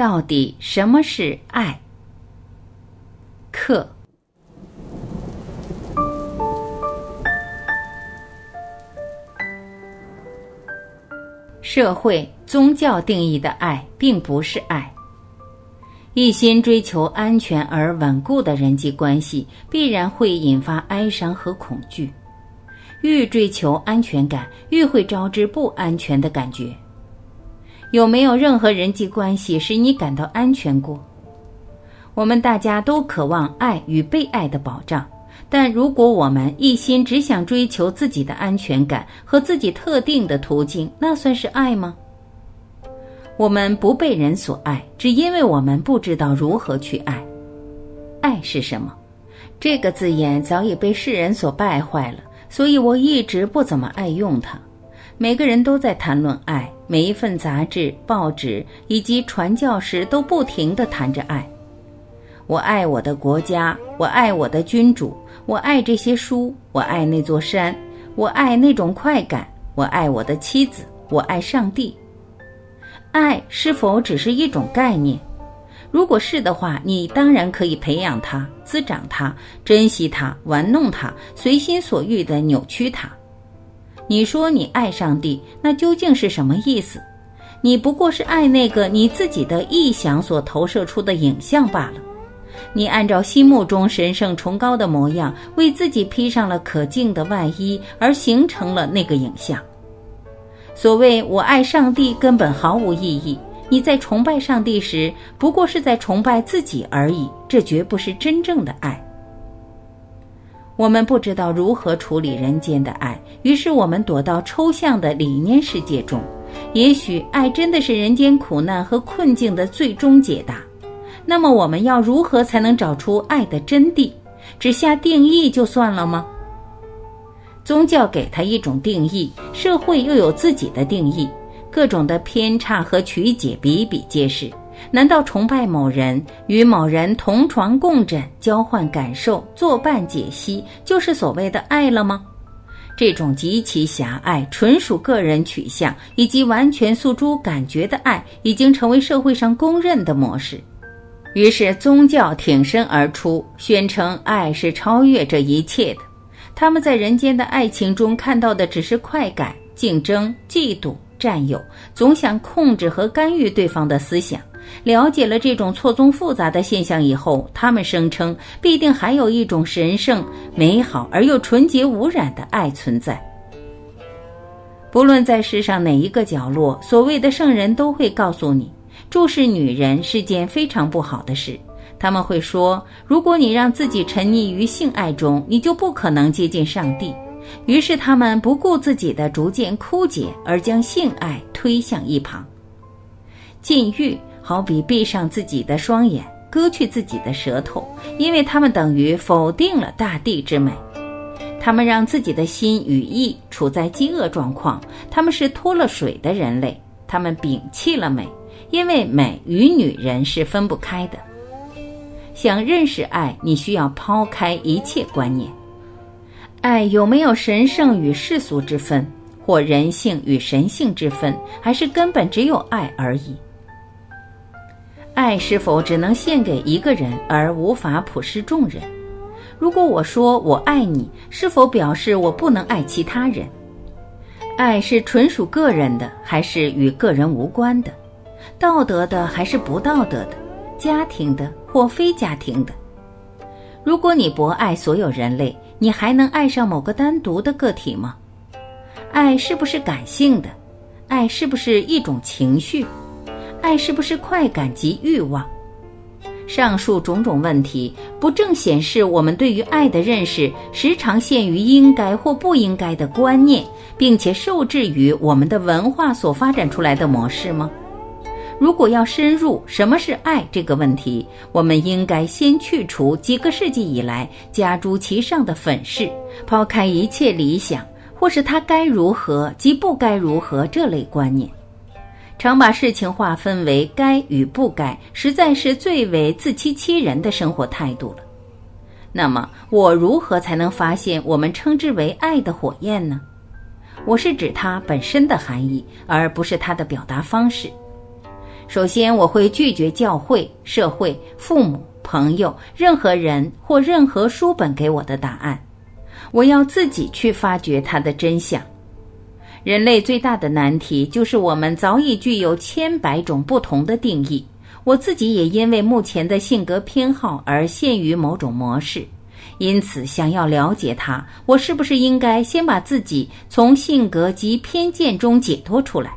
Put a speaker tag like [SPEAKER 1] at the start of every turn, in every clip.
[SPEAKER 1] 到底什么是爱？课。社会、宗教定义的爱并不是爱。一心追求安全而稳固的人际关系，必然会引发哀伤和恐惧。愈追求安全感，愈会招致不安全的感觉。有没有任何人际关系使你感到安全过？我们大家都渴望爱与被爱的保障，但如果我们一心只想追求自己的安全感和自己特定的途径，那算是爱吗？我们不被人所爱，只因为我们不知道如何去爱。爱是什么？这个字眼早已被世人所败坏了。所以我一直不怎么爱用它。每个人都在谈论爱，每一份杂志、报纸以及传教士都不停地谈着爱。我爱我的国家，我爱我的君主，我爱这些书，我爱那座山，我爱那种快感，我爱我的妻子，我爱上帝。爱是否只是一种概念？如果是的话，你当然可以培养它、滋长它、珍惜它、玩弄它、随心所欲地扭曲它。你说你爱上帝，那究竟是什么意思？你不过是爱那个你自己的臆想所投射出的影像罢了。你按照心目中神圣崇高的模样，为自己披上了可敬的外衣，而形成了那个影像。所谓我爱上帝，根本毫无意义。你在崇拜上帝时，不过是在崇拜自己而已，这绝不是真正的爱。我们不知道如何处理人间的爱，于是我们躲到抽象的理念世界中。也许爱真的是人间苦难和困境的最终解答。那么，我们要如何才能找出爱的真谛？只下定义就算了吗？宗教给他一种定义，社会又有自己的定义。各种的偏差和曲解比比皆是。难道崇拜某人、与某人同床共枕、交换感受、作伴解析，就是所谓的爱了吗？这种极其狭隘、纯属个人取向以及完全诉诸感觉的爱，已经成为社会上公认的模式。于是，宗教挺身而出，宣称爱是超越这一切的。他们在人间的爱情中看到的只是快感、竞争、嫉妒。占有，总想控制和干预对方的思想。了解了这种错综复杂的现象以后，他们声称必定还有一种神圣、美好而又纯洁无染的爱存在。不论在世上哪一个角落，所谓的圣人都会告诉你，注视女人是件非常不好的事。他们会说，如果你让自己沉溺于性爱中，你就不可能接近上帝。于是他们不顾自己的逐渐枯竭，而将性爱推向一旁。禁欲好比闭上自己的双眼，割去自己的舌头，因为他们等于否定了大地之美。他们让自己的心与意处在饥饿状况。他们是脱了水的人类。他们摒弃了美，因为美与女人是分不开的。想认识爱，你需要抛开一切观念。爱有没有神圣与世俗之分，或人性与神性之分，还是根本只有爱而已？爱是否只能献给一个人，而无法普施众人？如果我说我爱你，是否表示我不能爱其他人？爱是纯属个人的，还是与个人无关的？道德的还是不道德的？家庭的或非家庭的？如果你博爱所有人类，你还能爱上某个单独的个体吗？爱是不是感性的？爱是不是一种情绪？爱是不是快感及欲望？上述种种问题，不正显示我们对于爱的认识时常限于应该或不应该的观念，并且受制于我们的文化所发展出来的模式吗？如果要深入什么是爱这个问题，我们应该先去除几个世纪以来加诸其上的粉饰，抛开一切理想或是他该如何及不该如何这类观念，常把事情划分为该与不该，实在是最为自欺欺人的生活态度了。那么，我如何才能发现我们称之为爱的火焰呢？我是指它本身的含义，而不是它的表达方式。首先，我会拒绝教会、社会、父母、朋友、任何人或任何书本给我的答案。我要自己去发掘它的真相。人类最大的难题就是我们早已具有千百种不同的定义。我自己也因为目前的性格偏好而陷于某种模式，因此想要了解它，我是不是应该先把自己从性格及偏见中解脱出来？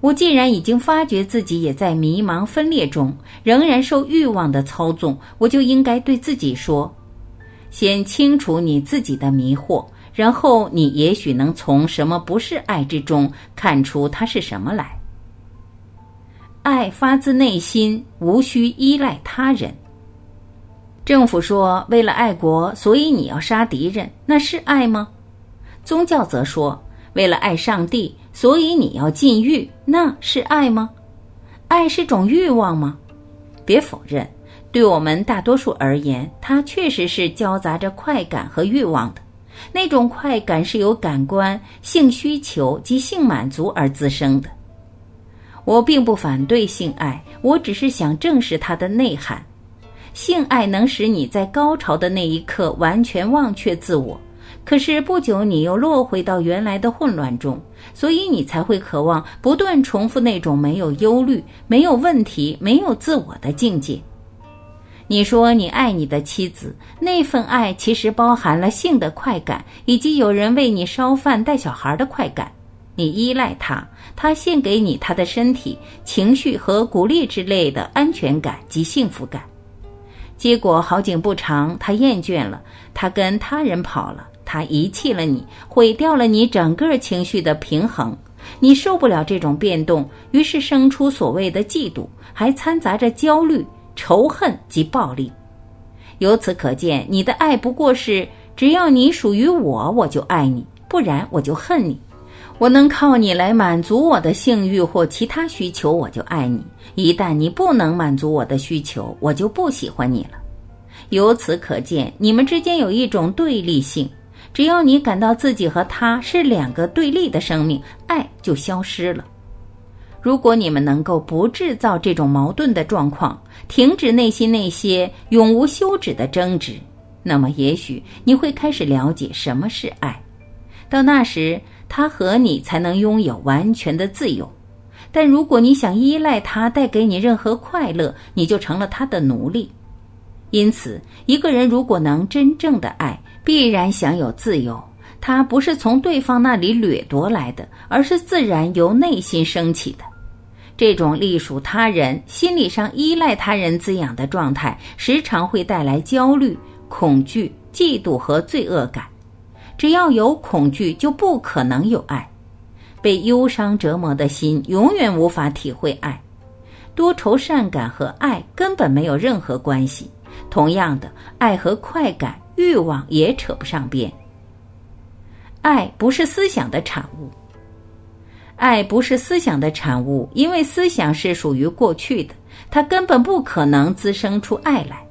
[SPEAKER 1] 我既然已经发觉自己也在迷茫分裂中，仍然受欲望的操纵，我就应该对自己说：先清除你自己的迷惑，然后你也许能从什么不是爱之中看出它是什么来。爱发自内心，无需依赖他人。政府说为了爱国，所以你要杀敌人，那是爱吗？宗教则说为了爱上帝。所以你要禁欲，那是爱吗？爱是种欲望吗？别否认，对我们大多数而言，它确实是交杂着快感和欲望的。那种快感是由感官、性需求及性满足而滋生的。我并不反对性爱，我只是想正视它的内涵。性爱能使你在高潮的那一刻完全忘却自我。可是不久，你又落回到原来的混乱中，所以你才会渴望不断重复那种没有忧虑、没有问题、没有自我的境界。你说你爱你的妻子，那份爱其实包含了性的快感，以及有人为你烧饭、带小孩的快感。你依赖他，他献给你他的身体、情绪和鼓励之类的安全感及幸福感。结果好景不长，他厌倦了，他跟他人跑了。他遗弃了你，毁掉了你整个情绪的平衡，你受不了这种变动，于是生出所谓的嫉妒，还掺杂着焦虑、仇恨及暴力。由此可见，你的爱不过是只要你属于我，我就爱你；不然我就恨你。我能靠你来满足我的性欲或其他需求，我就爱你；一旦你不能满足我的需求，我就不喜欢你了。由此可见，你们之间有一种对立性。只要你感到自己和他是两个对立的生命，爱就消失了。如果你们能够不制造这种矛盾的状况，停止内心那些永无休止的争执，那么也许你会开始了解什么是爱。到那时，他和你才能拥有完全的自由。但如果你想依赖他带给你任何快乐，你就成了他的奴隶。因此，一个人如果能真正的爱，必然享有自由，它不是从对方那里掠夺来的，而是自然由内心升起的。这种隶属他人、心理上依赖他人滋养的状态，时常会带来焦虑、恐惧、嫉妒和罪恶感。只要有恐惧，就不可能有爱。被忧伤折磨的心，永远无法体会爱。多愁善感和爱根本没有任何关系。同样的，爱和快感。欲望也扯不上边。爱不是思想的产物，爱不是思想的产物，因为思想是属于过去的，它根本不可能滋生出爱来。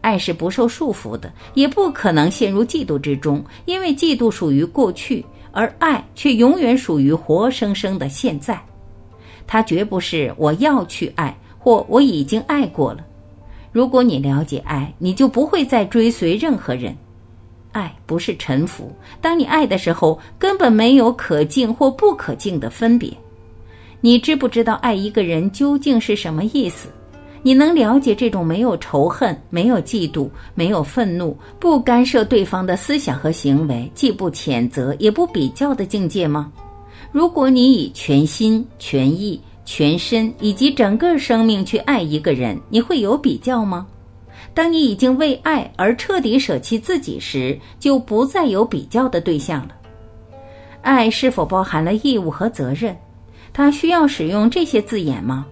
[SPEAKER 1] 爱是不受束缚的，也不可能陷入嫉妒之中，因为嫉妒属于过去，而爱却永远属于活生生的现在。它绝不是我要去爱，或我已经爱过了。如果你了解爱，你就不会再追随任何人。爱不是臣服。当你爱的时候，根本没有可敬或不可敬的分别。你知不知道爱一个人究竟是什么意思？你能了解这种没有仇恨、没有嫉妒、没有愤怒、不干涉对方的思想和行为，既不谴责也不比较的境界吗？如果你以全心全意。全身以及整个生命去爱一个人，你会有比较吗？当你已经为爱而彻底舍弃自己时，就不再有比较的对象了。爱是否包含了义务和责任？它需要使用这些字眼吗？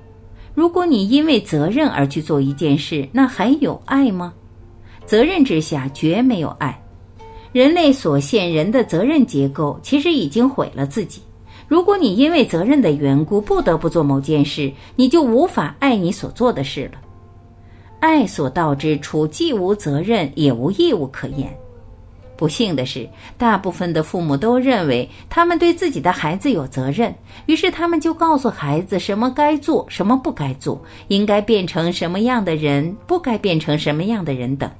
[SPEAKER 1] 如果你因为责任而去做一件事，那还有爱吗？责任之下绝没有爱。人类所现人的责任结构，其实已经毁了自己。如果你因为责任的缘故不得不做某件事，你就无法爱你所做的事了。爱所到之处，既无责任也无义务可言。不幸的是，大部分的父母都认为他们对自己的孩子有责任，于是他们就告诉孩子什么该做，什么不该做，应该变成什么样的人，不该变成什么样的人等。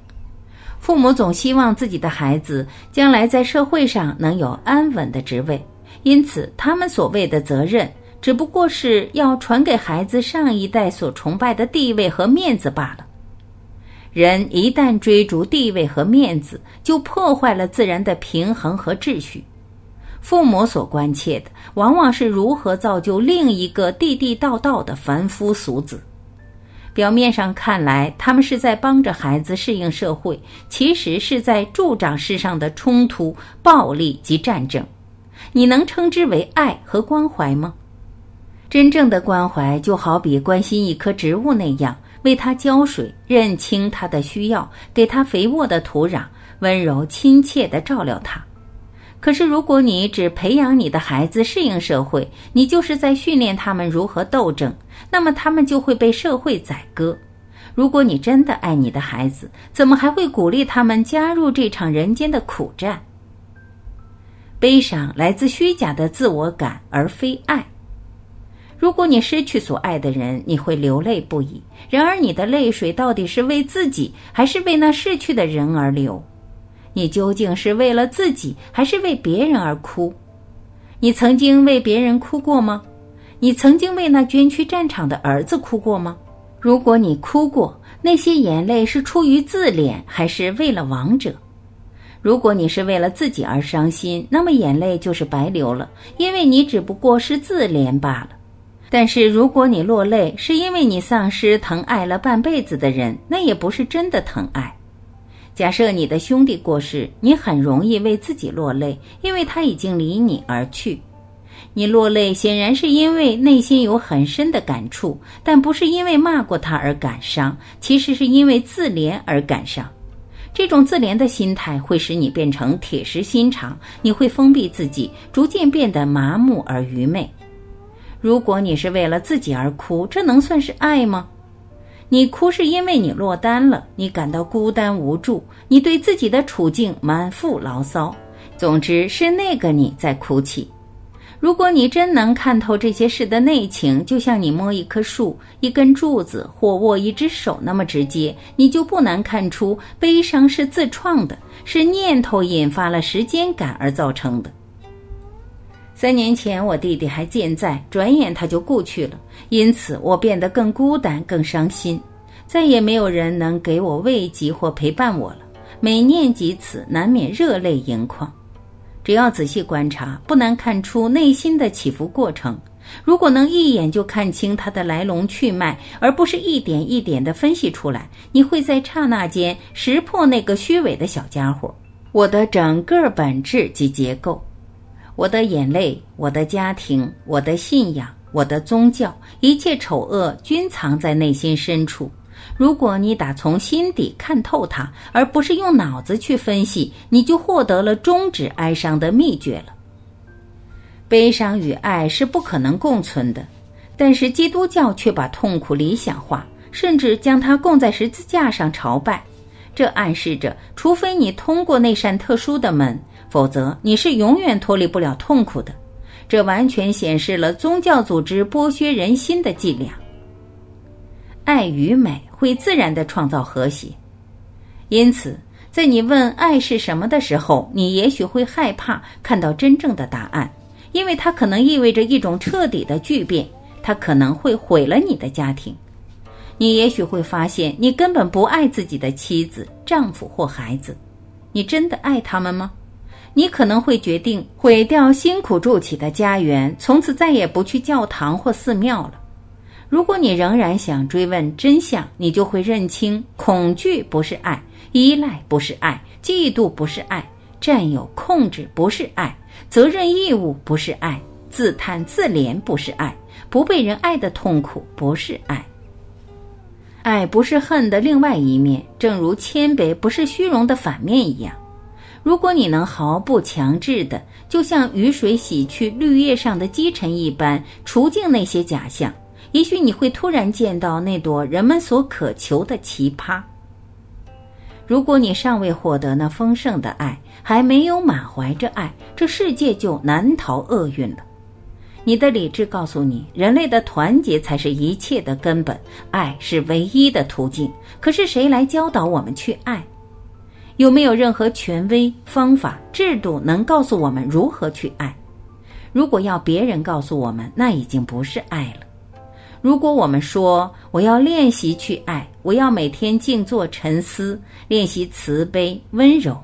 [SPEAKER 1] 父母总希望自己的孩子将来在社会上能有安稳的职位，因此他们所谓的责任，只不过是要传给孩子上一代所崇拜的地位和面子罢了。人一旦追逐地位和面子，就破坏了自然的平衡和秩序。父母所关切的，往往是如何造就另一个地地道道的凡夫俗子。表面上看来，他们是在帮着孩子适应社会，其实是在助长世上的冲突、暴力及战争。你能称之为爱和关怀吗？真正的关怀，就好比关心一棵植物那样。为它浇水，认清它的需要，给它肥沃的土壤，温柔亲切地照料它。可是，如果你只培养你的孩子适应社会，你就是在训练他们如何斗争，那么他们就会被社会宰割。如果你真的爱你的孩子，怎么还会鼓励他们加入这场人间的苦战？悲伤来自虚假的自我感，而非爱。如果你失去所爱的人，你会流泪不已。然而，你的泪水到底是为自己，还是为那逝去的人而流？你究竟是为了自己，还是为别人而哭？你曾经为别人哭过吗？你曾经为那捐躯战场的儿子哭过吗？如果你哭过，那些眼泪是出于自怜，还是为了亡者？如果你是为了自己而伤心，那么眼泪就是白流了，因为你只不过是自怜罢了。但是，如果你落泪是因为你丧失疼爱了半辈子的人，那也不是真的疼爱。假设你的兄弟过世，你很容易为自己落泪，因为他已经离你而去。你落泪显然是因为内心有很深的感触，但不是因为骂过他而感伤，其实是因为自怜而感伤。这种自怜的心态会使你变成铁石心肠，你会封闭自己，逐渐变得麻木而愚昧。如果你是为了自己而哭，这能算是爱吗？你哭是因为你落单了，你感到孤单无助，你对自己的处境满腹牢骚。总之是那个你在哭泣。如果你真能看透这些事的内情，就像你摸一棵树、一根柱子或握一只手那么直接，你就不难看出悲伤是自创的，是念头引发了时间感而造成的。三年前，我弟弟还健在，转眼他就故去了，因此我变得更孤单、更伤心，再也没有人能给我慰藉或陪伴我了。每念及此，难免热泪盈眶。只要仔细观察，不难看出内心的起伏过程。如果能一眼就看清它的来龙去脉，而不是一点一点地分析出来，你会在刹那间识破那个虚伪的小家伙。我的整个本质及结构。我的眼泪，我的家庭，我的信仰，我的宗教，一切丑恶均藏在内心深处。如果你打从心底看透它，而不是用脑子去分析，你就获得了终止哀伤的秘诀了。悲伤与爱是不可能共存的，但是基督教却把痛苦理想化，甚至将它供在十字架上朝拜。这暗示着，除非你通过那扇特殊的门。否则，你是永远脱离不了痛苦的。这完全显示了宗教组织剥削人心的伎俩。爱与美会自然的创造和谐，因此，在你问爱是什么的时候，你也许会害怕看到真正的答案，因为它可能意味着一种彻底的巨变，它可能会毁了你的家庭。你也许会发现，你根本不爱自己的妻子、丈夫或孩子。你真的爱他们吗？你可能会决定毁掉辛苦筑起的家园，从此再也不去教堂或寺庙了。如果你仍然想追问真相，你就会认清：恐惧不是爱，依赖不是爱，嫉妒不是爱，占有控制不是爱，责任义务不是爱，自叹自怜不是爱，不被人爱的痛苦不是爱。爱不是恨的另外一面，正如谦卑不是虚荣的反面一样。如果你能毫不强制的，就像雨水洗去绿叶上的积尘一般，除净那些假象，也许你会突然见到那朵人们所渴求的奇葩。如果你尚未获得那丰盛的爱，还没有满怀着爱，这世界就难逃厄运了。你的理智告诉你，人类的团结才是一切的根本，爱是唯一的途径。可是谁来教导我们去爱？有没有任何权威、方法、制度能告诉我们如何去爱？如果要别人告诉我们，那已经不是爱了。如果我们说我要练习去爱，我要每天静坐沉思，练习慈悲温柔，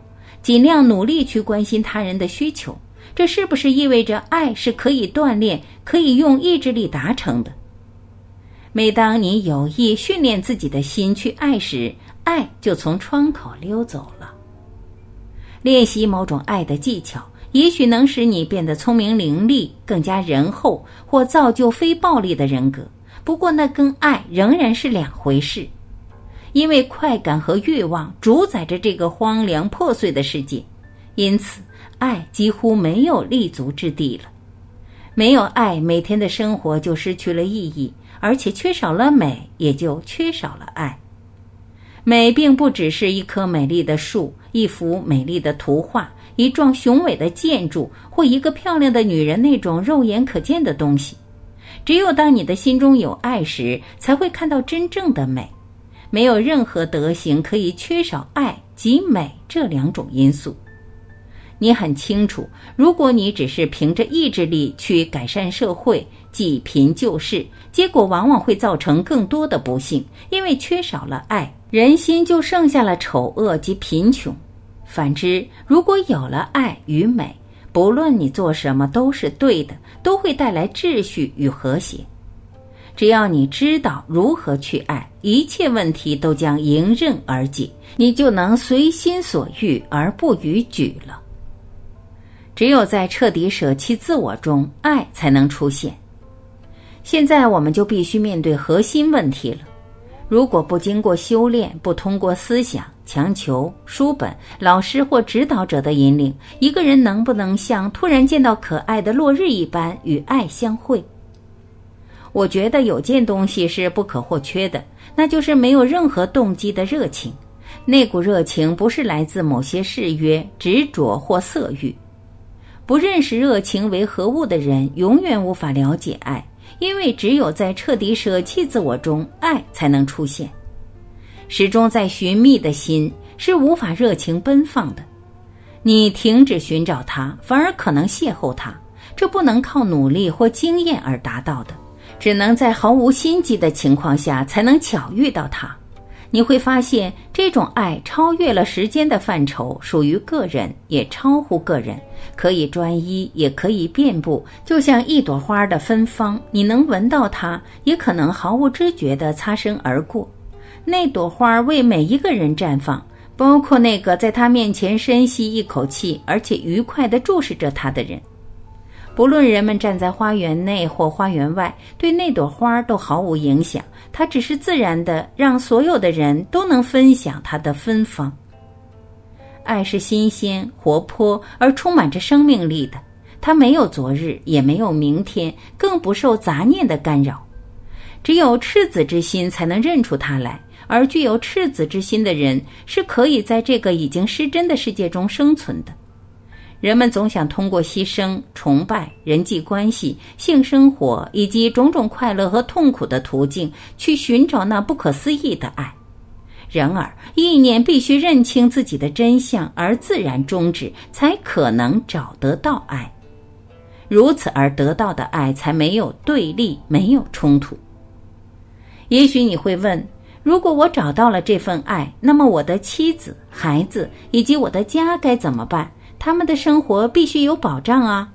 [SPEAKER 1] 尽量努力去关心他人的需求，这是不是意味着爱是可以锻炼、可以用意志力达成的？每当你有意训练自己的心去爱时，爱就从窗口溜走了。练习某种爱的技巧，也许能使你变得聪明伶俐、更加仁厚，或造就非暴力的人格。不过，那跟爱仍然是两回事，因为快感和欲望主宰着这个荒凉破碎的世界，因此爱几乎没有立足之地了。没有爱，每天的生活就失去了意义，而且缺少了美，也就缺少了爱。美并不只是一棵美丽的树、一幅美丽的图画、一幢雄伟的建筑或一个漂亮的女人那种肉眼可见的东西。只有当你的心中有爱时，才会看到真正的美。没有任何德行可以缺少爱及美这两种因素。你很清楚，如果你只是凭着意志力去改善社会、济贫救世，结果往往会造成更多的不幸，因为缺少了爱，人心就剩下了丑恶及贫穷。反之，如果有了爱与美，不论你做什么都是对的，都会带来秩序与和谐。只要你知道如何去爱，一切问题都将迎刃而解，你就能随心所欲而不逾矩了。只有在彻底舍弃自我中，爱才能出现。现在我们就必须面对核心问题了。如果不经过修炼，不通过思想、强求、书本、老师或指导者的引领，一个人能不能像突然见到可爱的落日一般与爱相会？我觉得有件东西是不可或缺的，那就是没有任何动机的热情。那股热情不是来自某些誓约、执着或色欲。不认识热情为何物的人，永远无法了解爱。因为只有在彻底舍弃自我中，爱才能出现。始终在寻觅的心是无法热情奔放的。你停止寻找它，反而可能邂逅它。这不能靠努力或经验而达到的，只能在毫无心机的情况下才能巧遇到它。你会发现，这种爱超越了时间的范畴，属于个人，也超乎个人，可以专一，也可以遍布，就像一朵花的芬芳，你能闻到它，也可能毫无知觉地擦身而过。那朵花为每一个人绽放，包括那个在他面前深吸一口气，而且愉快地注视着他的人。不论人们站在花园内或花园外，对那朵花都毫无影响。它只是自然的，让所有的人都能分享它的芬芳。爱是新鲜、活泼而充满着生命力的。它没有昨日，也没有明天，更不受杂念的干扰。只有赤子之心才能认出它来，而具有赤子之心的人是可以在这个已经失真的世界中生存的。人们总想通过牺牲、崇拜、人际关系、性生活以及种种快乐和痛苦的途径去寻找那不可思议的爱。然而，意念必须认清自己的真相而自然终止，才可能找得到爱。如此而得到的爱才没有对立，没有冲突。也许你会问：如果我找到了这份爱，那么我的妻子、孩子以及我的家该怎么办？他们的生活必须有保障啊！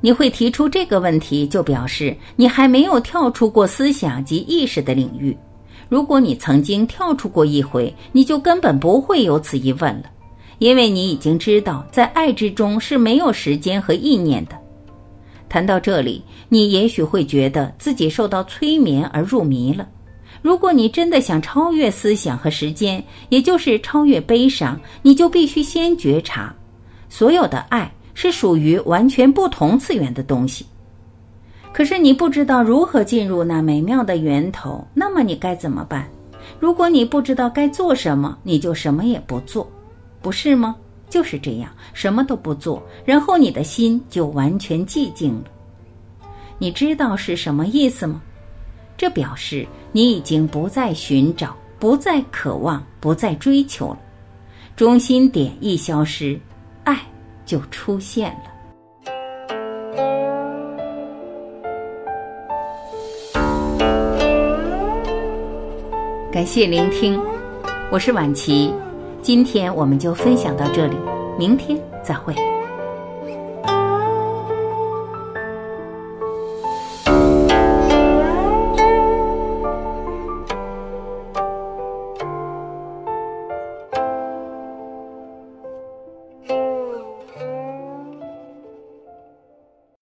[SPEAKER 1] 你会提出这个问题，就表示你还没有跳出过思想及意识的领域。如果你曾经跳出过一回，你就根本不会有此疑问了，因为你已经知道，在爱之中是没有时间和意念的。谈到这里，你也许会觉得自己受到催眠而入迷了。如果你真的想超越思想和时间，也就是超越悲伤，你就必须先觉察。所有的爱是属于完全不同次元的东西，可是你不知道如何进入那美妙的源头，那么你该怎么办？如果你不知道该做什么，你就什么也不做，不是吗？就是这样，什么都不做，然后你的心就完全寂静了。你知道是什么意思吗？这表示你已经不再寻找，不再渴望，不再追求了。中心点一消失，爱就出现了。感谢聆听，我是婉琪。今天我们就分享到这里，明天再会。